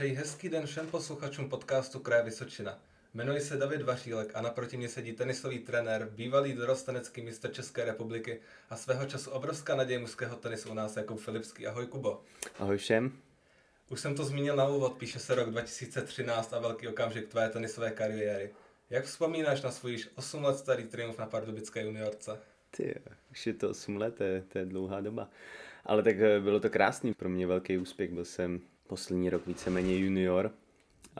Přeji hezký den všem posluchačům podcastu Kraje Vysočina. Jmenuji se David Vašílek a naproti mě sedí tenisový trenér, bývalý dorostenecký mistr České republiky a svého času obrovská naděje mužského tenisu u nás jako Filipský. Ahoj Kubo. Ahoj všem. Už jsem to zmínil na úvod, píše se rok 2013 a velký okamžik tvé tenisové kariéry. Jak vzpomínáš na svůj 8 let starý triumf na pardubické juniorce? Ty, už je to 8 let, to je, to je dlouhá doba. Ale tak eh, bylo to krásný, pro mě velký úspěch, byl jsem poslední rok víceméně junior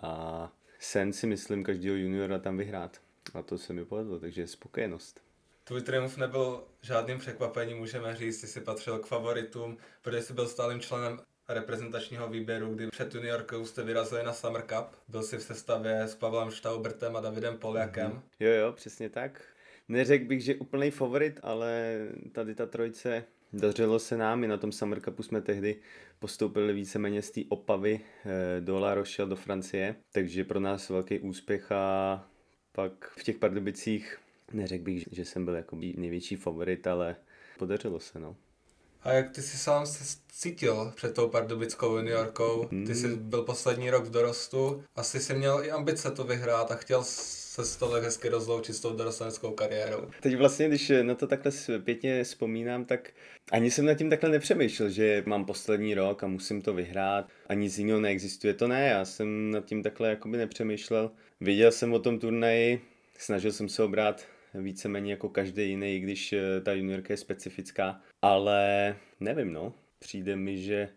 a sen si myslím každého juniora tam vyhrát. A to se mi povedlo, takže spokojenost. Tvůj triumf nebyl žádným překvapením, můžeme říct, jsi patřil k favoritům, protože jsi byl stálým členem reprezentačního výběru, kdy před juniorkou jste vyrazili na Summer Cup. Byl jsi v sestavě s Pavlem Štaubertem a Davidem Poljakem. Mm-hmm. Jo, jo, přesně tak. Neřekl bych, že úplný favorit, ale tady ta trojce Dařilo se nám, i na tom Summer Cupu jsme tehdy postoupili víceméně z té Opavy eh, do La Rochelle do Francie, takže pro nás velký úspěch a pak v těch Pardubicích neřekl bych, že jsem byl jako největší favorit, ale podařilo se, no. A jak ty jsi sám se cítil před tou pardubickou juniorkou? Ty jsi hmm. byl poslední rok v dorostu, asi jsi měl i ambice to vyhrát a chtěl se z toho hezky rozloučit s tou dorosteneckou kariérou. Teď vlastně, když na to takhle pěkně vzpomínám, tak ani jsem nad tím takhle nepřemýšlel, že mám poslední rok a musím to vyhrát a nic jiného neexistuje. To ne, já jsem nad tím takhle jakoby nepřemýšlel. Věděl jsem o tom turnaji, snažil jsem se obrát víceméně jako každý jiný, i když eh, ta juniorka je specifická. Ale nevím, no. Přijde mi, že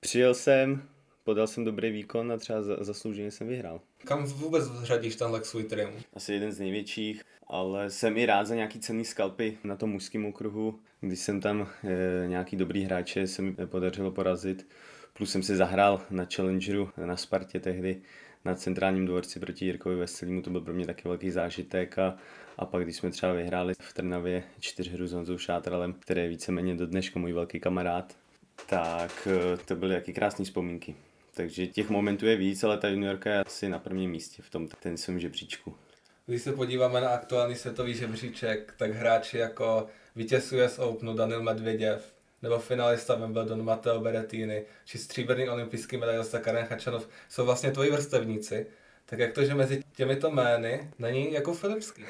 přijel jsem, podal jsem dobrý výkon a třeba zaslouženě jsem vyhrál. Kam vůbec řadíš tenhle svůj triumf? Asi jeden z největších, ale jsem i rád za nějaký cený skalpy na tom mužském okruhu. Když jsem tam e, nějaký dobrý hráče, se mi podařilo porazit. Plus jsem si zahrál na Challengeru na Spartě tehdy na centrálním dvorci proti Jirkovi Veselímu, to byl pro mě taky velký zážitek a, a pak když jsme třeba vyhráli v Trnavě čtyřhru s Honzou Šátralem, který je víceméně do dneška můj velký kamarád, tak eh, to byly jaký krásné vzpomínky. Takže těch momentů je víc, ale ta juniorka je asi na prvním místě v tom ten svém žebříčku. Když se podíváme na aktuální světový žebříček, tak hráči jako vítěz US Openu Daniel Medvěděv, nebo finalista Wimbledon Matteo Berrettini, či stříbrný olympijský medailista Karen Hachanov jsou vlastně tvoji vrstevníci. Tak jak to, že mezi těmito jmény není jako Filipský?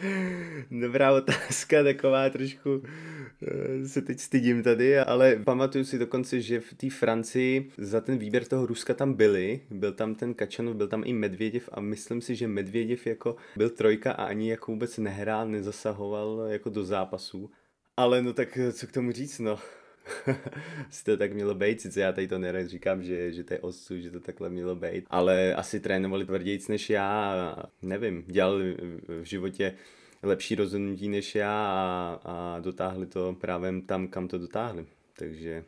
Dobrá otázka, taková trošku eh, se teď stydím tady, ale pamatuju si dokonce, že v té Francii za ten výběr toho Ruska tam byli, byl tam ten Kačanov, byl tam i Medvěděv a myslím si, že Medvěděv jako byl trojka a ani jako vůbec nehrál, nezasahoval jako do zápasů. Ale no tak co k tomu říct, no. si to tak mělo být, sice já tady to nerad říkám, že, že to je osu, že to takhle mělo být, ale asi trénovali tvrdějíc než já, nevím, dělali v životě lepší rozhodnutí než já a, a dotáhli to právě tam, kam to dotáhli. Takže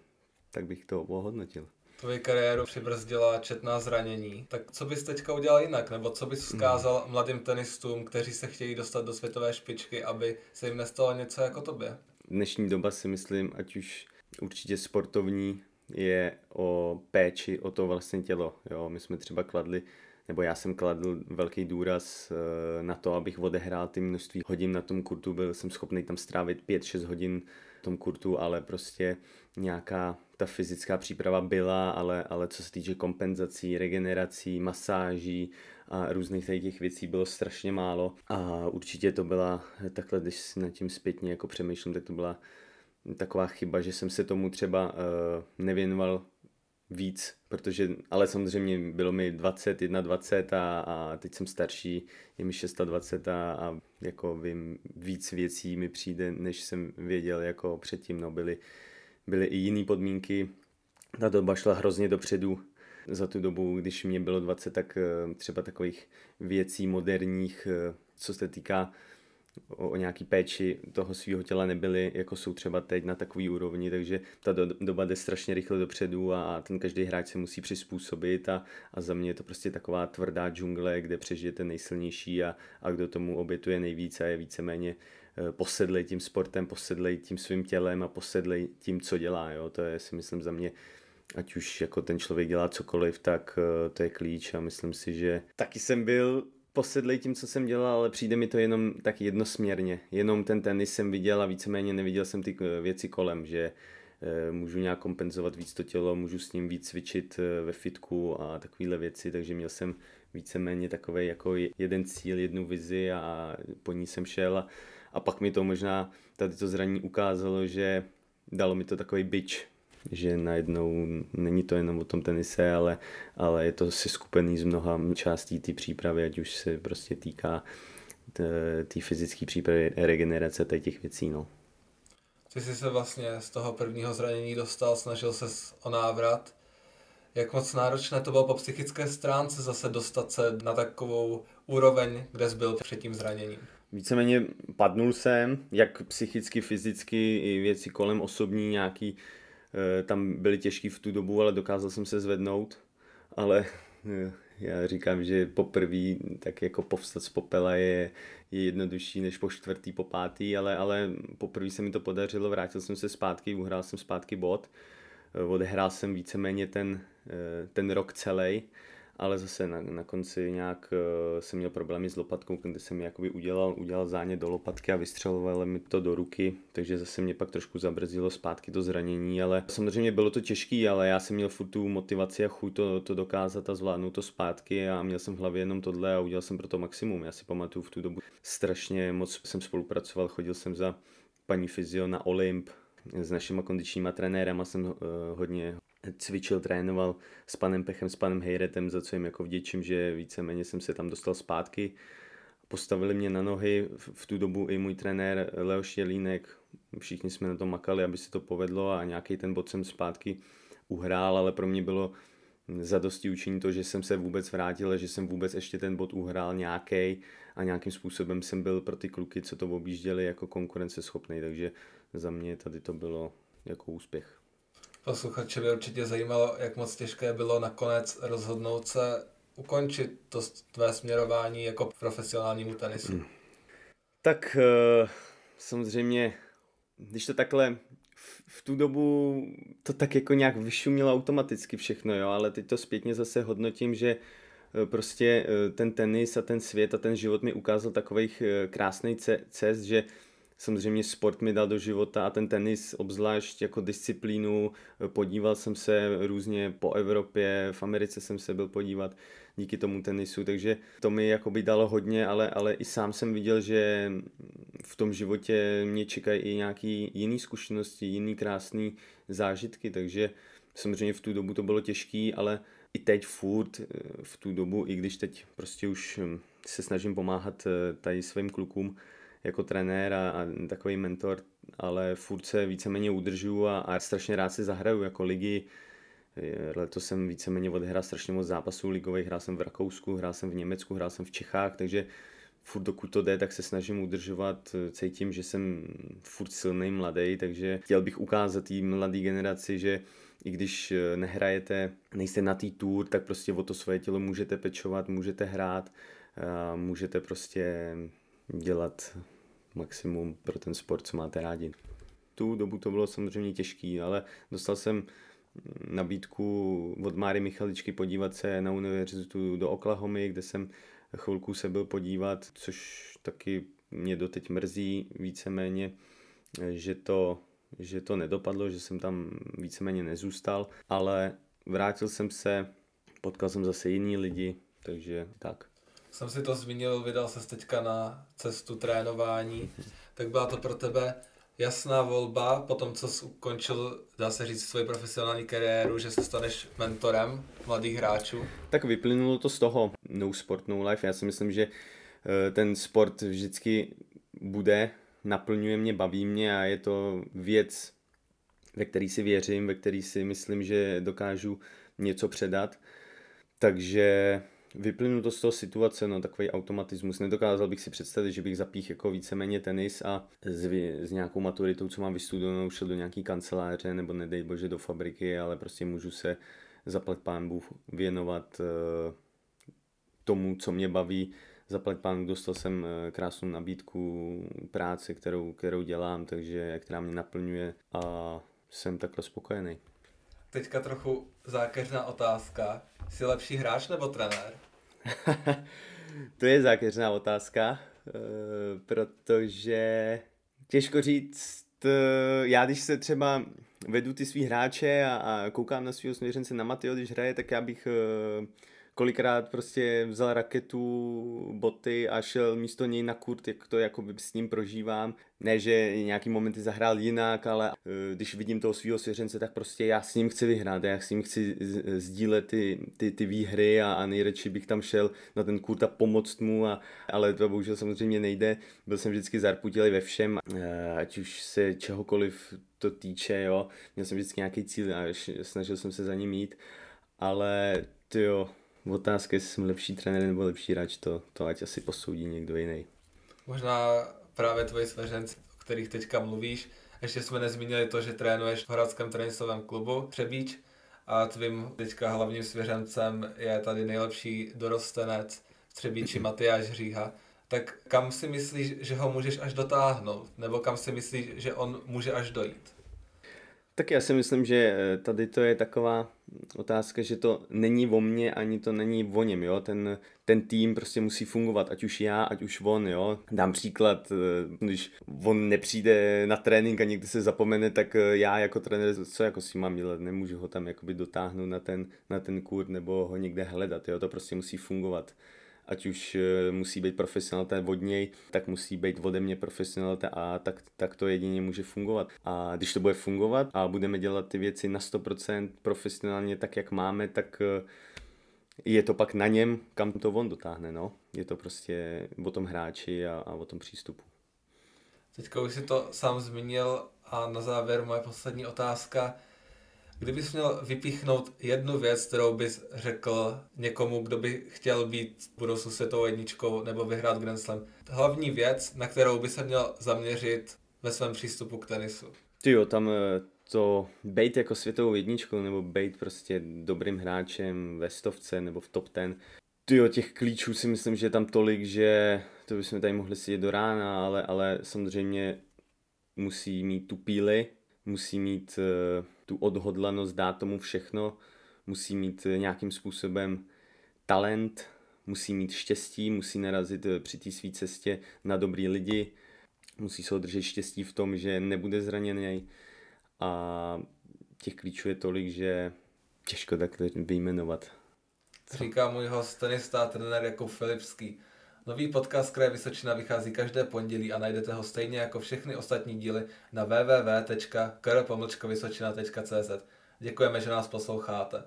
tak bych to ohodnotil. Tvoji kariéru přibrzdila četná zranění. Tak co bys teďka udělal jinak? Nebo co bys vzkázal hmm. mladým tenistům, kteří se chtějí dostat do světové špičky, aby se jim nestalo něco jako tobě? Dnešní doba si myslím, ať už určitě sportovní, je o péči o to vlastně tělo. Jo, my jsme třeba kladli, nebo já jsem kladl velký důraz eh, na to, abych odehrál ty množství hodin na tom kurtu, byl jsem schopný tam strávit 5-6 hodin v tom kurtu, ale prostě nějaká ta fyzická příprava byla, ale, ale co se týče kompenzací, regenerací, masáží a různých tady těch věcí bylo strašně málo a určitě to byla takhle, když si nad tím zpětně jako přemýšlím, tak to byla taková chyba, že jsem se tomu třeba uh, nevěnoval víc, protože, ale samozřejmě bylo mi 20, 21 a, a teď jsem starší, je mi 26 a, a jako vím, víc věcí mi přijde, než jsem věděl jako předtím, no byly, byly i jiné podmínky, ta doba šla hrozně dopředu, za tu dobu, když mě bylo 20, tak uh, třeba takových věcí moderních, uh, co se týká o, o nějaký péči toho svého těla nebyly, jako jsou třeba teď na takový úrovni, takže ta do, doba jde strašně rychle dopředu a, a ten každý hráč se musí přizpůsobit a, a za mě je to prostě taková tvrdá džungle, kde přežijete nejsilnější a, a kdo tomu obětuje nejvíc a je víceméně eh, posedlej tím sportem, posedlej tím svým tělem a posedlej tím, co dělá. Jo? To je si myslím za mě ať už jako ten člověk dělá cokoliv, tak eh, to je klíč a myslím si, že taky jsem byl posedlej tím, co jsem dělal, ale přijde mi to jenom tak jednosměrně. Jenom ten tenis jsem viděl a víceméně neviděl jsem ty eh, věci kolem, že eh, můžu nějak kompenzovat víc to tělo, můžu s ním víc cvičit eh, ve fitku a takovéhle věci, takže měl jsem víceméně takový jako jeden cíl, jednu vizi a po ní jsem šel a, a pak mi to možná tady to zranění ukázalo, že dalo mi to takový byč, že najednou není to jenom o tom tenise, ale, ale je to si skupený z mnoha částí té přípravy, ať už se prostě týká té fyzické přípravy, regenerace těch věcí. No. Ty jsi se vlastně z toho prvního zranění dostal, snažil se o návrat. Jak moc náročné to bylo po psychické stránce zase dostat se na takovou úroveň, kde jsi byl před tím zraněním? Víceméně padnul jsem, jak psychicky, fyzicky, i věci kolem osobní nějaký, tam byly těžký v tu dobu, ale dokázal jsem se zvednout. Ale e, já říkám, že poprvé tak jako povstat z popela je, je jednodušší než po čtvrtý, po pátý, ale, ale poprvé se mi to podařilo, vrátil jsem se zpátky, uhrál jsem zpátky bod, e, odehrál jsem víceméně ten, ten rok celý ale zase na, na konci nějak uh, jsem měl problémy s lopatkou, kde jsem mi jakoby udělal, udělal zánět do lopatky a vystřeloval mi to do ruky, takže zase mě pak trošku zabrzdilo zpátky to zranění, ale samozřejmě bylo to těžké, ale já jsem měl furt tu motivaci a chuť to, to dokázat a zvládnout to zpátky a měl jsem v hlavě jenom tohle a udělal jsem pro to maximum. Já si pamatuju v tu dobu strašně moc jsem spolupracoval, chodil jsem za paní fyzio na Olymp, s našimi kondičníma trenérama jsem uh, hodně cvičil, trénoval s panem Pechem, s panem Hejretem, za co jim jako vděčím, že víceméně jsem se tam dostal zpátky. Postavili mě na nohy v tu dobu i můj trenér Leoš Jelínek. Všichni jsme na to makali, aby se to povedlo a nějaký ten bod jsem zpátky uhrál, ale pro mě bylo zadosti učení to, že jsem se vůbec vrátil, že jsem vůbec ještě ten bod uhrál nějaký a nějakým způsobem jsem byl pro ty kluky, co to objížděli, jako konkurenceschopný, takže za mě tady to bylo jako úspěch. Posluchače by určitě zajímalo, jak moc těžké bylo nakonec rozhodnout se ukončit to tvé směrování jako profesionálnímu tenisu. Hmm. Tak uh, samozřejmě, když to takhle v, v tu dobu to tak jako nějak vyšumilo automaticky všechno, jo, ale teď to zpětně zase hodnotím, že eh, prostě eh, ten tenis a ten svět a ten život mi ukázal takových krásný cest, že samozřejmě sport mi dal do života a ten tenis obzvlášť jako disciplínu. Podíval jsem se různě po Evropě, v Americe jsem se byl podívat díky tomu tenisu, takže to mi jako by dalo hodně, ale, ale i sám jsem viděl, že v tom životě mě čekají i nějaký jiný zkušenosti, jiný krásný zážitky, takže samozřejmě v tu dobu to bylo těžký, ale i teď furt eh, v tu dobu, i když teď prostě už hm, se snažím pomáhat eh, tady svým klukům, jako trenér a, a takový mentor, ale furt se víceméně udržu a, a strašně rád si zahraju jako ligy. Letos jsem víceméně odehrál strašně moc zápasů ligových, hrál jsem v Rakousku, hrál jsem v Německu, hrál jsem v Čechách, takže furt dokud to jde, tak se snažím udržovat, cítím, že jsem furt silný, mladý, takže chtěl bych ukázat té mladé generaci, že i když nehrajete, nejste na tý tour, tak prostě o to svoje tělo můžete pečovat, můžete hrát, můžete prostě dělat maximum pro ten sport, co máte rádi. Tu dobu to bylo samozřejmě těžký, ale dostal jsem nabídku od Máry Michaličky podívat se na univerzitu do Oklahomy, kde jsem chvilku se byl podívat, což taky mě doteď mrzí víceméně, že to, že to nedopadlo, že jsem tam víceméně nezůstal, ale vrátil jsem se, potkal jsem zase jiný lidi, takže tak jsem si to zmínil, vydal se teďka na cestu trénování, tak byla to pro tebe jasná volba po tom, co jsi ukončil, dá se říct, svoji profesionální kariéru, že se staneš mentorem mladých hráčů? Tak vyplynulo to z toho no sport, no life. Já si myslím, že eh, ten sport vždycky bude, naplňuje mě, baví mě a je to věc, ve který si věřím, ve který si myslím, že dokážu něco předat. Takže Vyplynu to z toho situace, no takový automatismus. Nedokázal bych si představit, že bych zapích jako víceméně tenis a s, s nějakou maturitou, co mám vystudovanou, šel do nějaký kanceláře nebo nedej bože do fabriky, ale prostě můžu se zaplat pán Bůh věnovat uh, tomu, co mě baví. Zaplat pán dostal jsem uh, krásnou nabídku práce, kterou, kterou dělám, takže která mě naplňuje a jsem takhle spokojený. Teďka trochu zákeřná otázka. Jsi lepší hráč nebo trenér? to je zákeřná otázka, eh, protože těžko říct, eh, já když se třeba vedu ty svý hráče a, koukám na svého směřence na Mateo, když hraje, tak já bych uh, kolikrát prostě vzal raketu, boty a šel místo něj na kurt, jak to jako s ním prožívám. Ne, že nějaký momenty zahrál jinak, ale eh, když vidím toho svého svěřence, tak prostě já s ním chci vyhrát, já s ním chci sdílet ty, ty, ty výhry a, a nejradši bych tam šel na ten kurt a pomoct mu, a, ale to bohužel samozřejmě nejde. Byl jsem vždycky zarputilý ve všem, eh, ať už se čehokoliv to týče, jo. Měl jsem vždycky nějaký cíl a snažil jsem se za ním jít, ale ty jo, Otázka, jestli jsem lepší trenér nebo lepší hráč, to, to ať asi posoudí někdo jiný. Možná právě tvoji svěřenci, o kterých teďka mluvíš. Ještě jsme nezmínili to, že trénuješ v Hradském tenisovém klubu Přebíč a tvým teďka hlavním svěřencem je tady nejlepší dorostenec v Třebíči Matyáš Říha. Tak kam si myslíš, že ho můžeš až dotáhnout? Nebo kam si myslíš, že on může až dojít? Tak já si myslím, že eh, tady to je taková otázka, že to není o mně, ani to není o něm, jo, ten, ten tým prostě musí fungovat, ať už já, ať už on, jo. Dám příklad, eh, když on nepřijde na trénink a někdy se zapomene, tak eh, já jako trenér, co jako si mám dělat, nemůžu ho tam jakoby dotáhnout na ten, na ten kurt nebo ho někde hledat, jo, to prostě musí fungovat ať už eh, musí být profesionalita od něj, tak musí být ode mě profesionalita a tak, tak to jedině může fungovat. A když to bude fungovat a budeme dělat ty věci na 100% profesionálně tak, jak máme, tak eh, je to pak na něm, kam to on dotáhne, no. Je to prostě o tom hráči a, a o tom přístupu. Teďka už si to sám zmínil a na závěr moje poslední otázka. Kdybys měl vypíchnout jednu věc, kterou bys řekl někomu, kdo by chtěl být budoucnu světovou jedničkou nebo vyhrát Grand Slam, hlavní věc, na kterou by se měl zaměřit ve svém přístupu k tenisu. Ty jo, tam eh, to být jako světovou jedničkou nebo být prostě dobrým hráčem ve stovce nebo v top ten. Ty jo, těch klíčů si myslím, že je tam tolik, že to bychom tady mohli si do rána, ale, ale samozřejmě musí mít tu píly, musí mít uh, tu odhodlanost dát tomu všechno, musí mít uh, nějakým způsobem talent, musí mít štěstí, musí narazit uh, při té své cestě na dobrý lidi, musí se održet štěstí v tom, že nebude zraněný a těch klíčů je tolik, že těžko takhle vyjmenovat. Říká můj host, tenista trenér Jakub Filipský. Nový podcast Kraje Vysočina vychází každé pondělí a najdete ho stejně jako všechny ostatní díly na www.krpomlčkovysočina.cz. Děkujeme, že nás posloucháte.